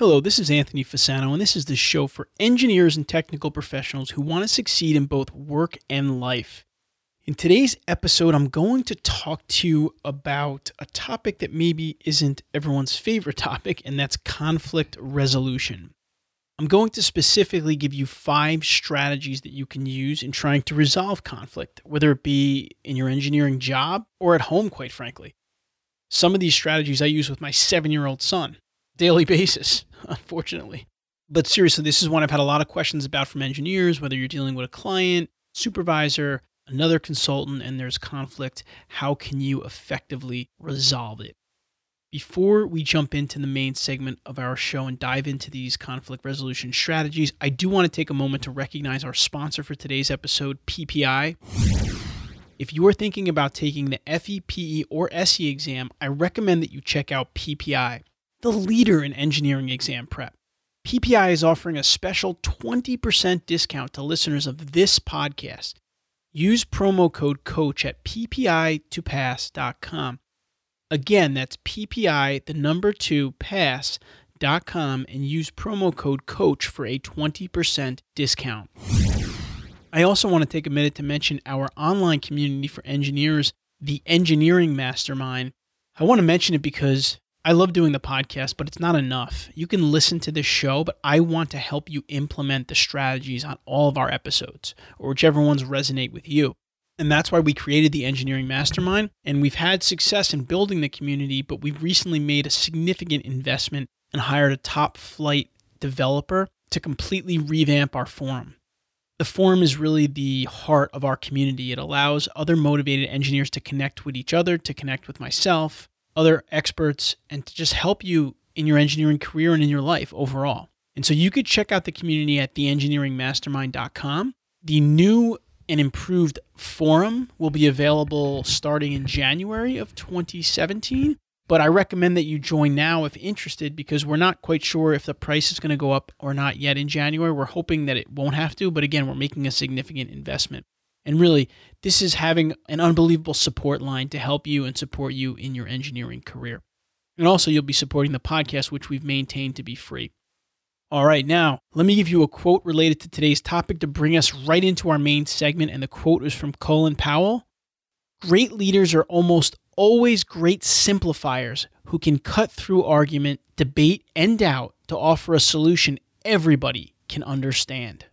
Hello, this is Anthony Fasano, and this is the show for engineers and technical professionals who want to succeed in both work and life. In today's episode, I'm going to talk to you about a topic that maybe isn't everyone's favorite topic, and that's conflict resolution. I'm going to specifically give you five strategies that you can use in trying to resolve conflict, whether it be in your engineering job or at home, quite frankly. Some of these strategies I use with my seven year old son daily basis, unfortunately. But seriously, this is one I've had a lot of questions about from engineers, whether you're dealing with a client, supervisor, another consultant, and there's conflict. How can you effectively resolve it? Before we jump into the main segment of our show and dive into these conflict resolution strategies, I do want to take a moment to recognize our sponsor for today's episode, PPI. If you are thinking about taking the FEPE or SE exam, I recommend that you check out PPI the leader in engineering exam prep. PPI is offering a special 20% discount to listeners of this podcast. Use promo code COACH at ppi2pass.com. Again, that's PPI, the number two, pass.com, and use promo code COACH for a 20% discount. I also want to take a minute to mention our online community for engineers, the Engineering Mastermind. I want to mention it because I love doing the podcast, but it's not enough. You can listen to this show, but I want to help you implement the strategies on all of our episodes, or whichever ones resonate with you. And that's why we created the Engineering Mastermind. And we've had success in building the community, but we've recently made a significant investment and hired a top flight developer to completely revamp our forum. The forum is really the heart of our community. It allows other motivated engineers to connect with each other, to connect with myself, other experts and to just help you in your engineering career and in your life overall. And so you could check out the community at theengineeringmastermind.com. The new and improved forum will be available starting in January of 2017. But I recommend that you join now if interested because we're not quite sure if the price is going to go up or not yet in January. We're hoping that it won't have to, but again, we're making a significant investment. And really, this is having an unbelievable support line to help you and support you in your engineering career. And also, you'll be supporting the podcast, which we've maintained to be free. All right, now let me give you a quote related to today's topic to bring us right into our main segment. And the quote is from Colin Powell Great leaders are almost always great simplifiers who can cut through argument, debate, and doubt to offer a solution everybody can understand.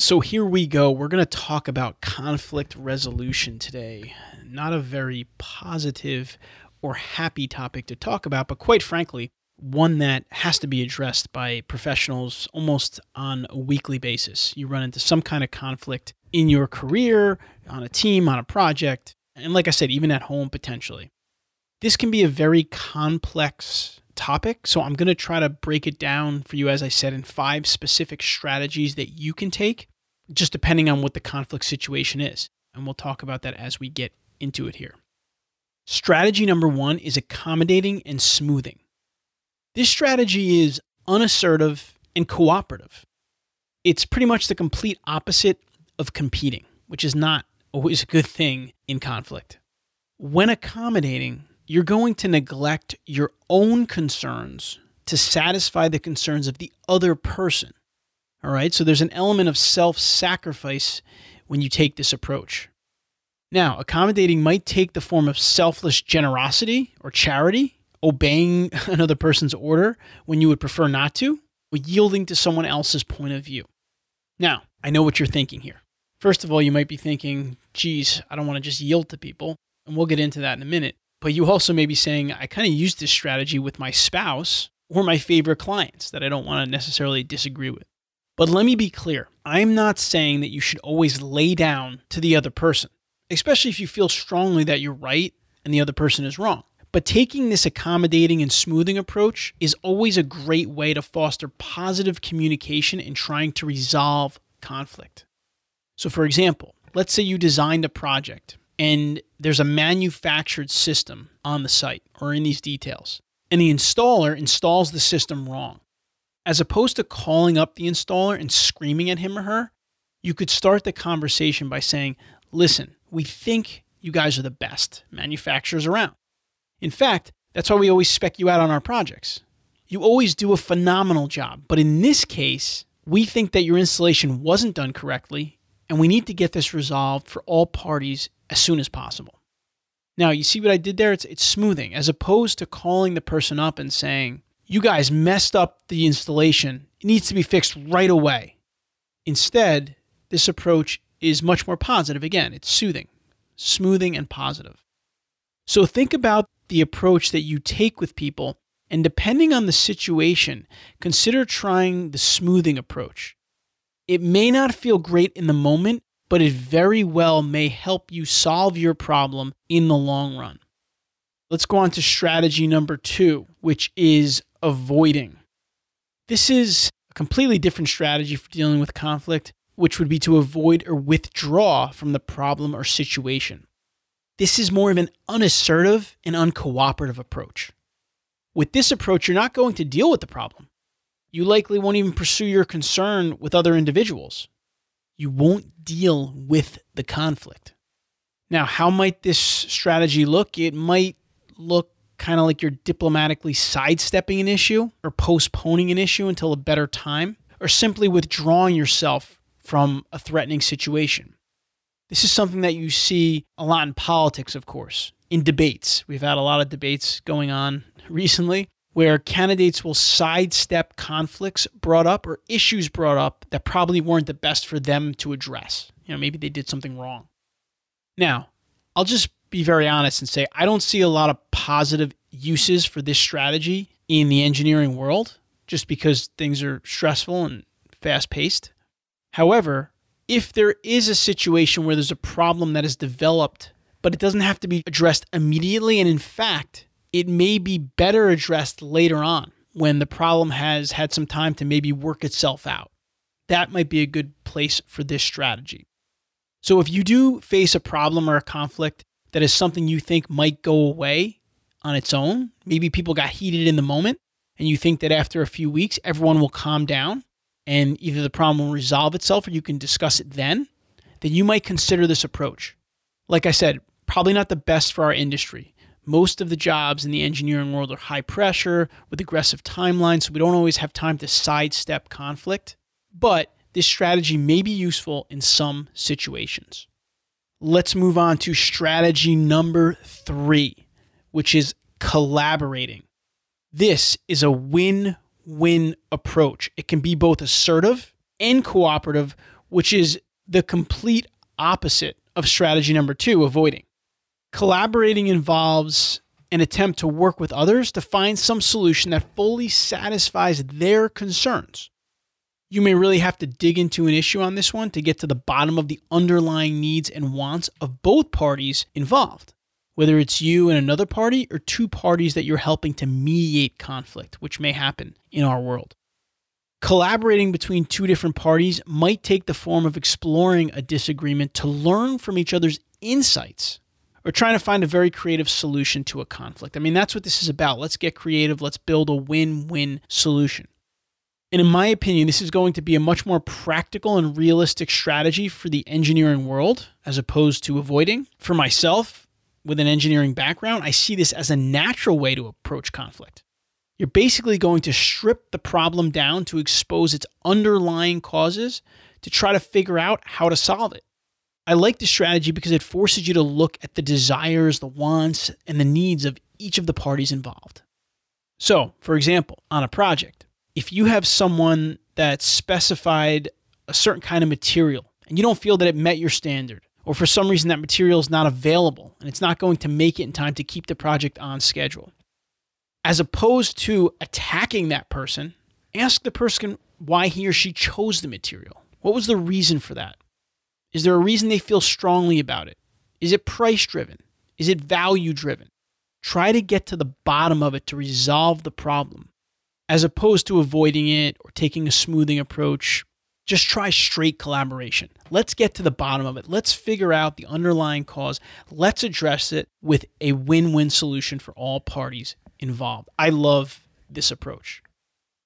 So here we go. We're going to talk about conflict resolution today. Not a very positive or happy topic to talk about, but quite frankly, one that has to be addressed by professionals almost on a weekly basis. You run into some kind of conflict in your career, on a team, on a project, and like I said, even at home potentially. This can be a very complex topic, so I'm going to try to break it down for you, as I said, in five specific strategies that you can take just depending on what the conflict situation is. And we'll talk about that as we get into it here. Strategy number one is accommodating and smoothing. This strategy is unassertive and cooperative. It's pretty much the complete opposite of competing, which is not always a good thing in conflict. When accommodating, you're going to neglect your own concerns to satisfy the concerns of the other person. All right, so there's an element of self sacrifice when you take this approach. Now, accommodating might take the form of selfless generosity or charity, obeying another person's order when you would prefer not to, or yielding to someone else's point of view. Now, I know what you're thinking here. First of all, you might be thinking, geez, I don't want to just yield to people. And we'll get into that in a minute. But you also may be saying, I kind of use this strategy with my spouse or my favorite clients that I don't want to necessarily disagree with. But let me be clear I'm not saying that you should always lay down to the other person, especially if you feel strongly that you're right and the other person is wrong. But taking this accommodating and smoothing approach is always a great way to foster positive communication in trying to resolve conflict. So, for example, let's say you designed a project and there's a manufactured system on the site or in these details, and the installer installs the system wrong. As opposed to calling up the installer and screaming at him or her, you could start the conversation by saying, Listen, we think you guys are the best manufacturers around. In fact, that's why we always spec you out on our projects. You always do a phenomenal job, but in this case, we think that your installation wasn't done correctly, and we need to get this resolved for all parties as soon as possible. Now, you see what I did there? It's, it's smoothing, as opposed to calling the person up and saying, You guys messed up the installation. It needs to be fixed right away. Instead, this approach is much more positive. Again, it's soothing, smoothing, and positive. So think about the approach that you take with people, and depending on the situation, consider trying the smoothing approach. It may not feel great in the moment, but it very well may help you solve your problem in the long run. Let's go on to strategy number two, which is avoiding. This is a completely different strategy for dealing with conflict, which would be to avoid or withdraw from the problem or situation. This is more of an unassertive and uncooperative approach. With this approach, you're not going to deal with the problem. You likely won't even pursue your concern with other individuals. You won't deal with the conflict. Now, how might this strategy look? It might look kind of like you're diplomatically sidestepping an issue or postponing an issue until a better time, or simply withdrawing yourself from a threatening situation. This is something that you see a lot in politics, of course, in debates. We've had a lot of debates going on recently where candidates will sidestep conflicts brought up or issues brought up that probably weren't the best for them to address. You know, maybe they did something wrong. Now, I'll just be very honest and say I don't see a lot of positive uses for this strategy in the engineering world just because things are stressful and fast paced. However, if there is a situation where there's a problem that is developed, but it doesn't have to be addressed immediately, and in fact, it may be better addressed later on when the problem has had some time to maybe work itself out. That might be a good place for this strategy. So, if you do face a problem or a conflict that is something you think might go away on its own, maybe people got heated in the moment, and you think that after a few weeks, everyone will calm down and either the problem will resolve itself or you can discuss it then, then you might consider this approach. Like I said, probably not the best for our industry. Most of the jobs in the engineering world are high pressure with aggressive timelines, so we don't always have time to sidestep conflict. But this strategy may be useful in some situations. Let's move on to strategy number three, which is collaborating. This is a win win approach. It can be both assertive and cooperative, which is the complete opposite of strategy number two, avoiding. Collaborating involves an attempt to work with others to find some solution that fully satisfies their concerns. You may really have to dig into an issue on this one to get to the bottom of the underlying needs and wants of both parties involved whether it's you and another party or two parties that you're helping to mediate conflict, which may happen in our world. Collaborating between two different parties might take the form of exploring a disagreement to learn from each other's insights or trying to find a very creative solution to a conflict. I mean, that's what this is about. Let's get creative, let's build a win win solution. And in my opinion, this is going to be a much more practical and realistic strategy for the engineering world as opposed to avoiding. For myself, with an engineering background, I see this as a natural way to approach conflict. You're basically going to strip the problem down to expose its underlying causes to try to figure out how to solve it. I like this strategy because it forces you to look at the desires, the wants, and the needs of each of the parties involved. So, for example, on a project, if you have someone that specified a certain kind of material and you don't feel that it met your standard, or for some reason that material is not available and it's not going to make it in time to keep the project on schedule. As opposed to attacking that person, ask the person why he or she chose the material. What was the reason for that? Is there a reason they feel strongly about it? Is it price driven? Is it value driven? Try to get to the bottom of it to resolve the problem. As opposed to avoiding it or taking a smoothing approach, just try straight collaboration. Let's get to the bottom of it. Let's figure out the underlying cause. Let's address it with a win win solution for all parties involved. I love this approach.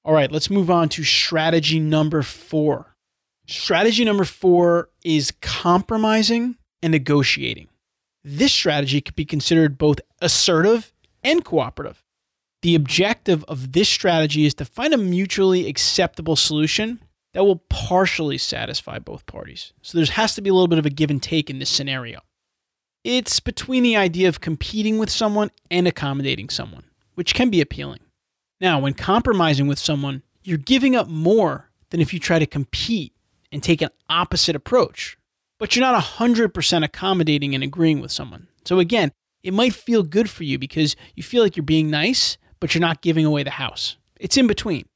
All right, let's move on to strategy number four. Strategy number four is compromising and negotiating. This strategy could be considered both assertive and cooperative. The objective of this strategy is to find a mutually acceptable solution that will partially satisfy both parties. So there has to be a little bit of a give and take in this scenario. It's between the idea of competing with someone and accommodating someone, which can be appealing. Now, when compromising with someone, you're giving up more than if you try to compete and take an opposite approach, but you're not 100% accommodating and agreeing with someone. So, again, it might feel good for you because you feel like you're being nice, but you're not giving away the house. It's in between.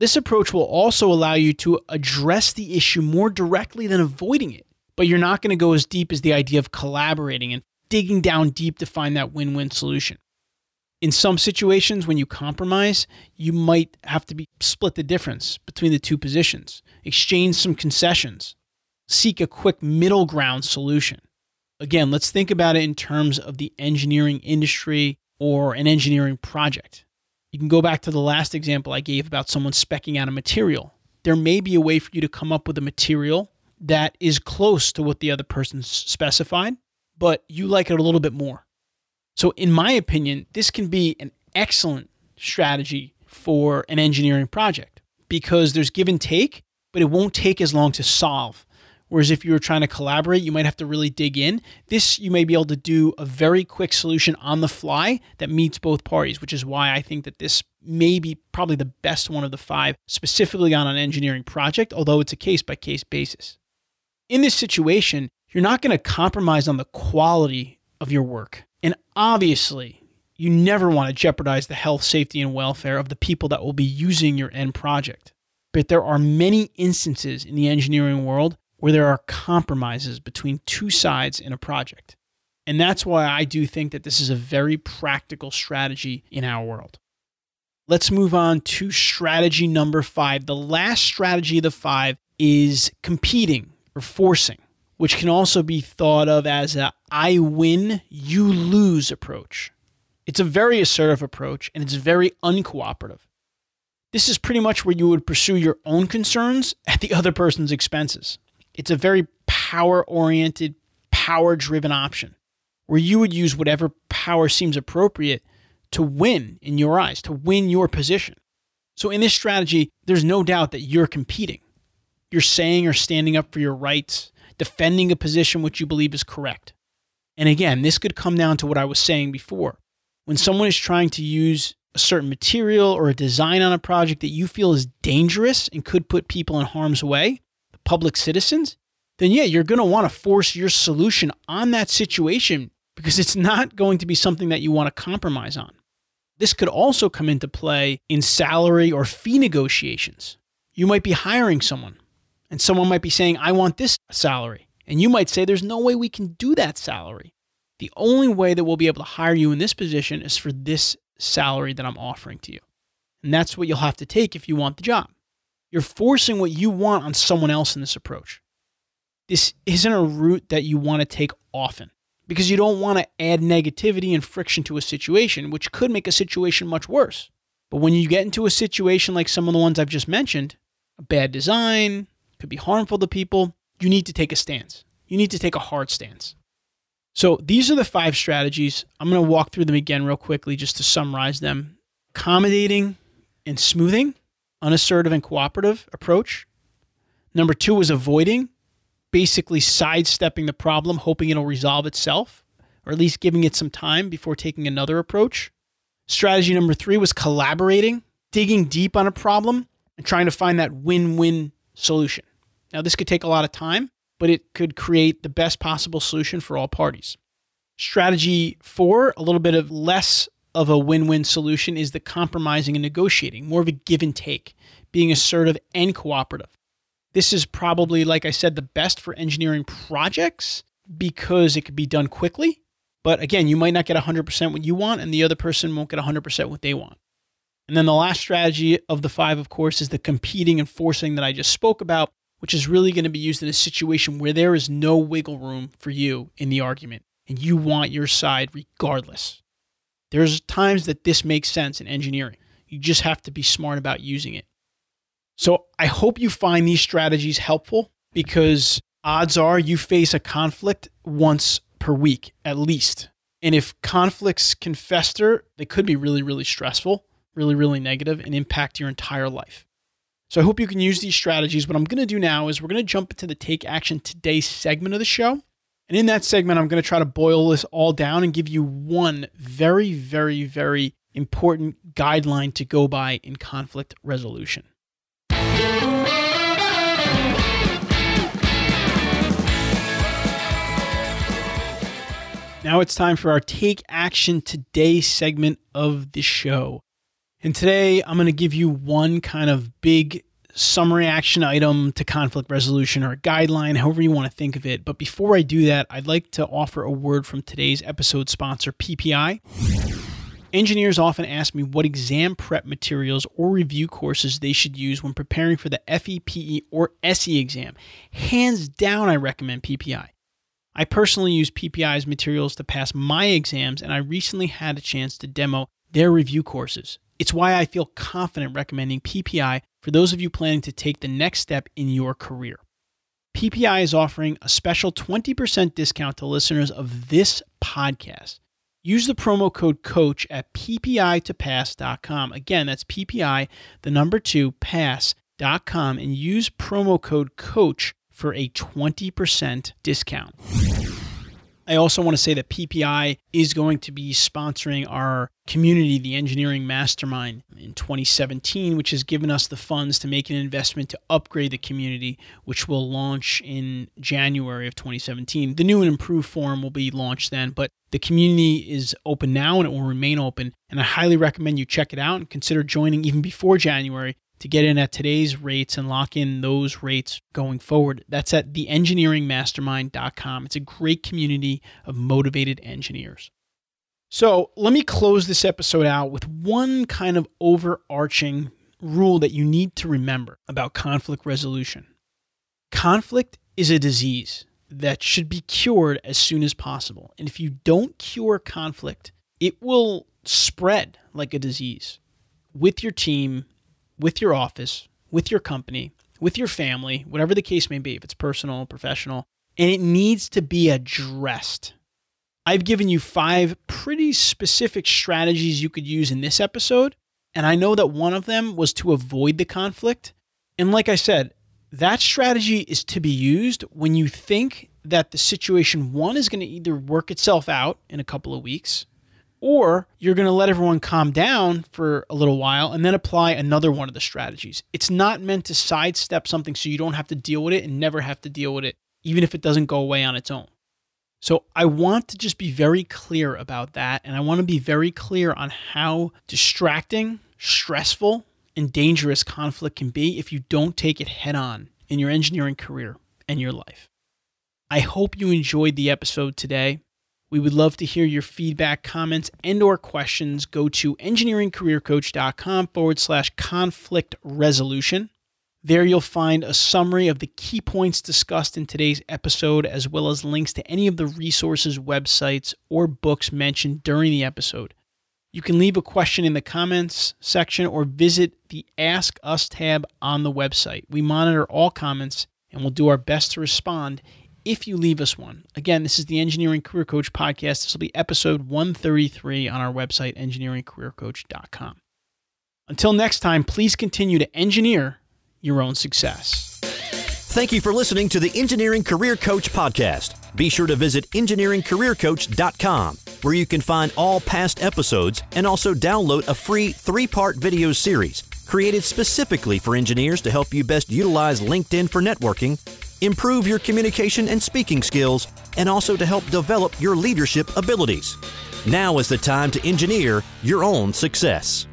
This approach will also allow you to address the issue more directly than avoiding it, but you're not going to go as deep as the idea of collaborating and digging down deep to find that win win solution. In some situations, when you compromise, you might have to be split the difference between the two positions, exchange some concessions, seek a quick middle ground solution. Again, let's think about it in terms of the engineering industry or an engineering project. You can go back to the last example I gave about someone specking out a material. There may be a way for you to come up with a material that is close to what the other person specified, but you like it a little bit more. So, in my opinion, this can be an excellent strategy for an engineering project because there's give and take, but it won't take as long to solve Whereas if you were trying to collaborate, you might have to really dig in. This, you may be able to do a very quick solution on the fly that meets both parties, which is why I think that this may be probably the best one of the five, specifically on an engineering project, although it's a case by case basis. In this situation, you're not going to compromise on the quality of your work. And obviously, you never want to jeopardize the health, safety, and welfare of the people that will be using your end project. But there are many instances in the engineering world where there are compromises between two sides in a project. And that's why I do think that this is a very practical strategy in our world. Let's move on to strategy number five. The last strategy of the five is competing or forcing, which can also be thought of as a I win, you lose approach. It's a very assertive approach and it's very uncooperative. This is pretty much where you would pursue your own concerns at the other person's expenses. It's a very power oriented, power driven option where you would use whatever power seems appropriate to win in your eyes, to win your position. So, in this strategy, there's no doubt that you're competing. You're saying or standing up for your rights, defending a position which you believe is correct. And again, this could come down to what I was saying before. When someone is trying to use a certain material or a design on a project that you feel is dangerous and could put people in harm's way, public citizens, then yeah, you're going to want to force your solution on that situation because it's not going to be something that you want to compromise on. This could also come into play in salary or fee negotiations. You might be hiring someone, and someone might be saying, I want this salary. And you might say, There's no way we can do that salary. The only way that we'll be able to hire you in this position is for this salary that I'm offering to you. And that's what you'll have to take if you want the job. You're forcing what you want on someone else in this approach. This isn't a route that you want to take often because you don't want to add negativity and friction to a situation, which could make a situation much worse. But when you get into a situation like some of the ones I've just mentioned, a bad design could be harmful to people, you need to take a stance. You need to take a hard stance. So these are the five strategies. I'm going to walk through them again real quickly just to summarize them. Accommodating and smoothing unassertive and cooperative approach. Number two was avoiding, basically sidestepping the problem, hoping it'll resolve itself, or at least giving it some time before taking another approach. Strategy number three was collaborating, digging deep on a problem and trying to find that win win solution. Now, this could take a lot of time, but it could create the best possible solution for all parties. Strategy four, a little bit of less of a win win solution is the compromising and negotiating, more of a give and take, being assertive and cooperative. This is probably, like I said, the best for engineering projects because it could be done quickly But again, you might not get 100% what you want, and the other person won't get 100% what they want. And then the last strategy of the five, of course, is the competing and forcing that I just spoke about, which is really going to be used in a situation where there is no wiggle room for you in the argument, and you want your side regardless. There's times that this makes sense in engineering. You just have to be smart about using it. So I hope you find these strategies helpful because odds are you face a conflict once per week at least. And if conflicts can fester, they could be really, really stressful, really, really negative, and impact your entire life. So I hope you can use these strategies. What I'm going to do now is we're going to jump into the Take Action Today segment of the show. And in that segment, I'm going to try to boil this all down and give you one very, very, very important guideline to go by in conflict resolution. Now it's time for our Take Action Today segment of the show. And today I'm going to give you one kind of big summary action item to conflict resolution or a guideline, however you want to think of it. But before I do that, I'd like to offer a word from today's episode sponsor, PPI. Engineers often ask me what exam prep materials or review courses they should use when preparing for the FEPE or SE exam. Hands down, I recommend PPI. I personally use PPI's materials to pass my exams, and I recently had a chance to demo their review courses. It's why I feel confident recommending PPI for those of you planning to take the next step in your career. PPI is offering a special 20% discount to listeners of this podcast. Use the promo code COACH at ppi2pass.com. Again, that's PPI, the number two, pass.com, and use promo code COACH for a 20% discount. I also want to say that PPI is going to be sponsoring our community, the Engineering Mastermind, in 2017, which has given us the funds to make an investment to upgrade the community, which will launch in January of 2017. The new and improved forum will be launched then, but the community is open now and it will remain open. And I highly recommend you check it out and consider joining even before January to get in at today's rates and lock in those rates going forward. That's at theengineeringmastermind.com. It's a great community of motivated engineers. So let me close this episode out with one kind of overarching rule that you need to remember about conflict resolution. Conflict is a disease that should be cured as soon as possible. And if you don't cure conflict, it will spread like a disease with your team with your office, with your company, with your family, whatever the case may be, if it's personal, professional, and it needs to be addressed. I've given you five pretty specific strategies you could use in this episode, and I know that one of them was to avoid the conflict. And like I said, that strategy is to be used when you think that the situation one is going to either work itself out in a couple of weeks or you're going to let everyone calm down for a little while and then apply another one of the strategies. It's not meant to sidestep something so you don't have to deal with it and never have to deal with it, even if it doesn't go away on its own. So I want to just be very clear about that. And I want to be very clear on how distracting, stressful, and dangerous conflict can be if you don't take it head on in your engineering career and your life. I hope you enjoyed the episode today. We would love to hear your feedback, comments, and or questions. Go to engineeringcareercoach.com forward slash conflict resolution. There you'll find a summary of the key points discussed in today's episode, as well as links to any of the resources, websites, or books mentioned during the episode. You can leave a question in the comments section or visit the Ask Us tab on the website. We monitor all comments and will do our best to respond if you leave us one. Again, this is the Engineering Career Coach podcast. This will be episode 133 on our website, engineeringcareercoach.com. Until next time, please continue to engineer your own success. Thank you for listening to the Engineering Career Coach podcast. Be sure to visit engineeringcareercoach.com, where you can find all past episodes and also download a free three part video series created specifically for engineers to help you best utilize LinkedIn for networking improve your communication and speaking skills, and also to help develop your leadership abilities. Now is the time to engineer your own success.